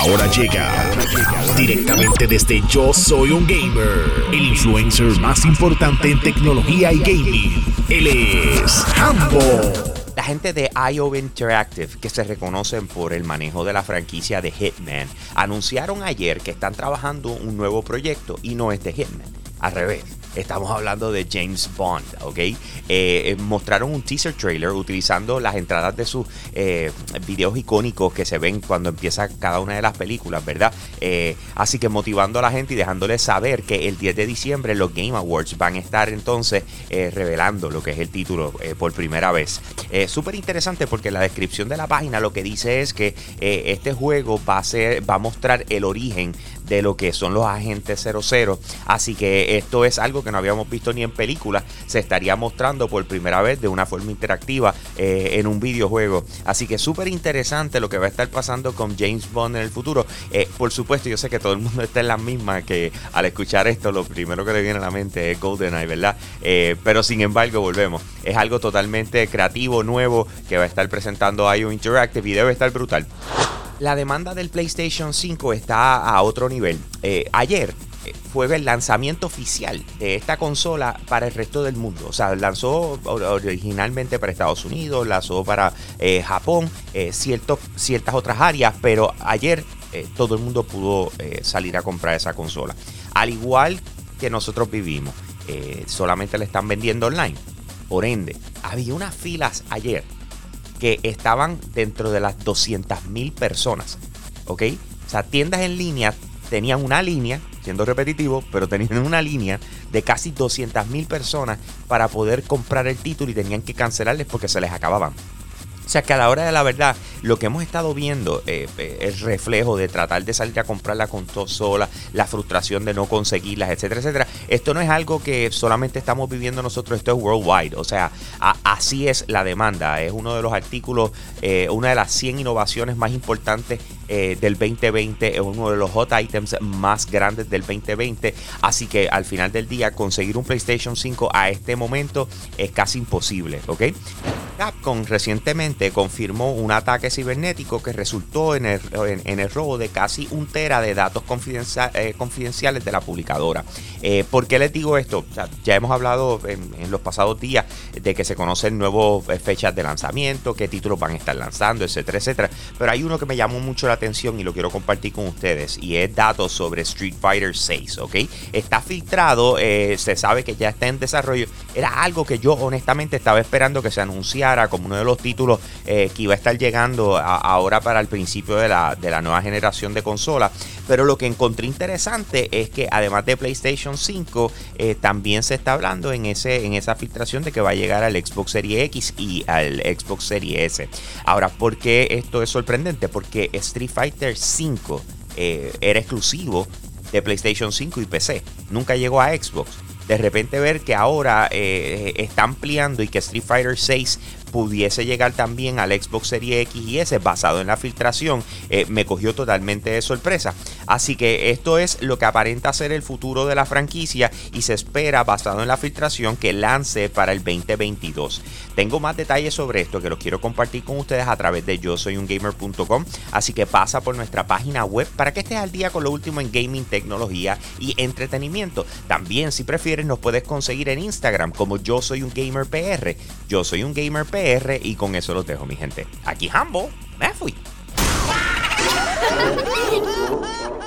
Ahora llega directamente desde Yo Soy un Gamer, el influencer más importante en tecnología y gaming. Él es Hambo. La gente de IO Interactive, que se reconocen por el manejo de la franquicia de Hitman, anunciaron ayer que están trabajando un nuevo proyecto y no es de Hitman, al revés Estamos hablando de James Bond, ¿ok? Eh, eh, mostraron un teaser trailer utilizando las entradas de sus eh, videos icónicos que se ven cuando empieza cada una de las películas, ¿verdad? así que motivando a la gente y dejándoles saber que el 10 de diciembre los Game Awards van a estar entonces revelando lo que es el título por primera vez. Súper interesante porque la descripción de la página lo que dice es que este juego va a, ser, va a mostrar el origen de lo que son los agentes 00. Así que esto es algo que no habíamos visto ni en películas. Se estaría mostrando por primera vez de una forma interactiva eh, en un videojuego. Así que súper interesante lo que va a estar pasando con James Bond en el futuro. Eh, por supuesto, yo sé que todo el mundo está en la misma que al escuchar esto lo primero que le viene a la mente es GoldenEye, ¿verdad? Eh, pero sin embargo, volvemos. Es algo totalmente creativo, nuevo, que va a estar presentando IO Interactive y debe estar brutal la demanda del PlayStation 5 está a otro nivel. Eh, ayer eh, fue el lanzamiento oficial de esta consola para el resto del mundo. O sea, lanzó originalmente para Estados Unidos, lanzó para eh, Japón, ciertas otras áreas, pero ayer todo el mundo pudo salir a comprar esa consola. Al igual que nosotros vivimos, solamente le están vendiendo online. Por ende, había unas filas ayer que estaban dentro de las 200.000 personas. ¿Ok? O sea, tiendas en línea tenían una línea, siendo repetitivo, pero tenían una línea de casi 200.000 personas para poder comprar el título y tenían que cancelarles porque se les acababan. O sea que a la hora de la verdad, lo que hemos estado viendo eh, eh, es reflejo de tratar de salir a comprar la consola, la frustración de no conseguirlas, etcétera, etcétera. Esto no es algo que solamente estamos viviendo nosotros, esto es worldwide. O sea, así es la demanda. Es uno de los artículos, eh, una de las 100 innovaciones más importantes del 2020, es uno de los hot items más grandes del 2020. Así que al final del día, conseguir un PlayStation 5 a este momento es casi imposible, ¿ok? Capcom recientemente confirmó un ataque cibernético que resultó en el, robo de casi un tera de datos eh, confidenciales de la publicadora. Eh, ¿Por qué les digo esto? ya hemos hablado en, los pasados días de que se conocen nuevas eh, fechas de lanzamiento, qué títulos van a estar lanzando, etcétera, etcétera. Pero hay uno que me llamó mucho la atención y lo quiero compartir con ustedes y es datos sobre Street Fighter 6, ¿ok? Está filtrado, se sabe que ya está en desarrollo. Era algo que yo honestamente estaba esperando que se anunciara como uno de los títulos eh, que iba a estar llegando ahora para el principio de la, de la nueva generación de consolas. Pero lo que encontré interesante es que además de PlayStation 5, eh, también se está hablando en, ese, en esa filtración de que va a llegar al Xbox Series X y al Xbox Series S. Ahora, ¿por qué esto es sorprendente? Porque Street Fighter 5 eh, era exclusivo de PlayStation 5 y PC. Nunca llegó a Xbox de repente ver que ahora está ampliando y que Street Fighter 6 pudiese llegar también al Xbox Series X y S basado en la filtración, eh, me cogió totalmente de sorpresa. Así que esto es lo que aparenta ser el futuro de la franquicia y se espera basado en la filtración que lance para el 2022. Tengo más detalles sobre esto que los quiero compartir con ustedes a través de yo soy un gamer.com, así que pasa por nuestra página web para que estés al día con lo último en gaming, tecnología y entretenimiento. También si prefieres nos puedes conseguir en Instagram como yo soy un gamer PR. Yo soy un gamer Y con eso los dejo, mi gente. Aquí Hambo, me fui.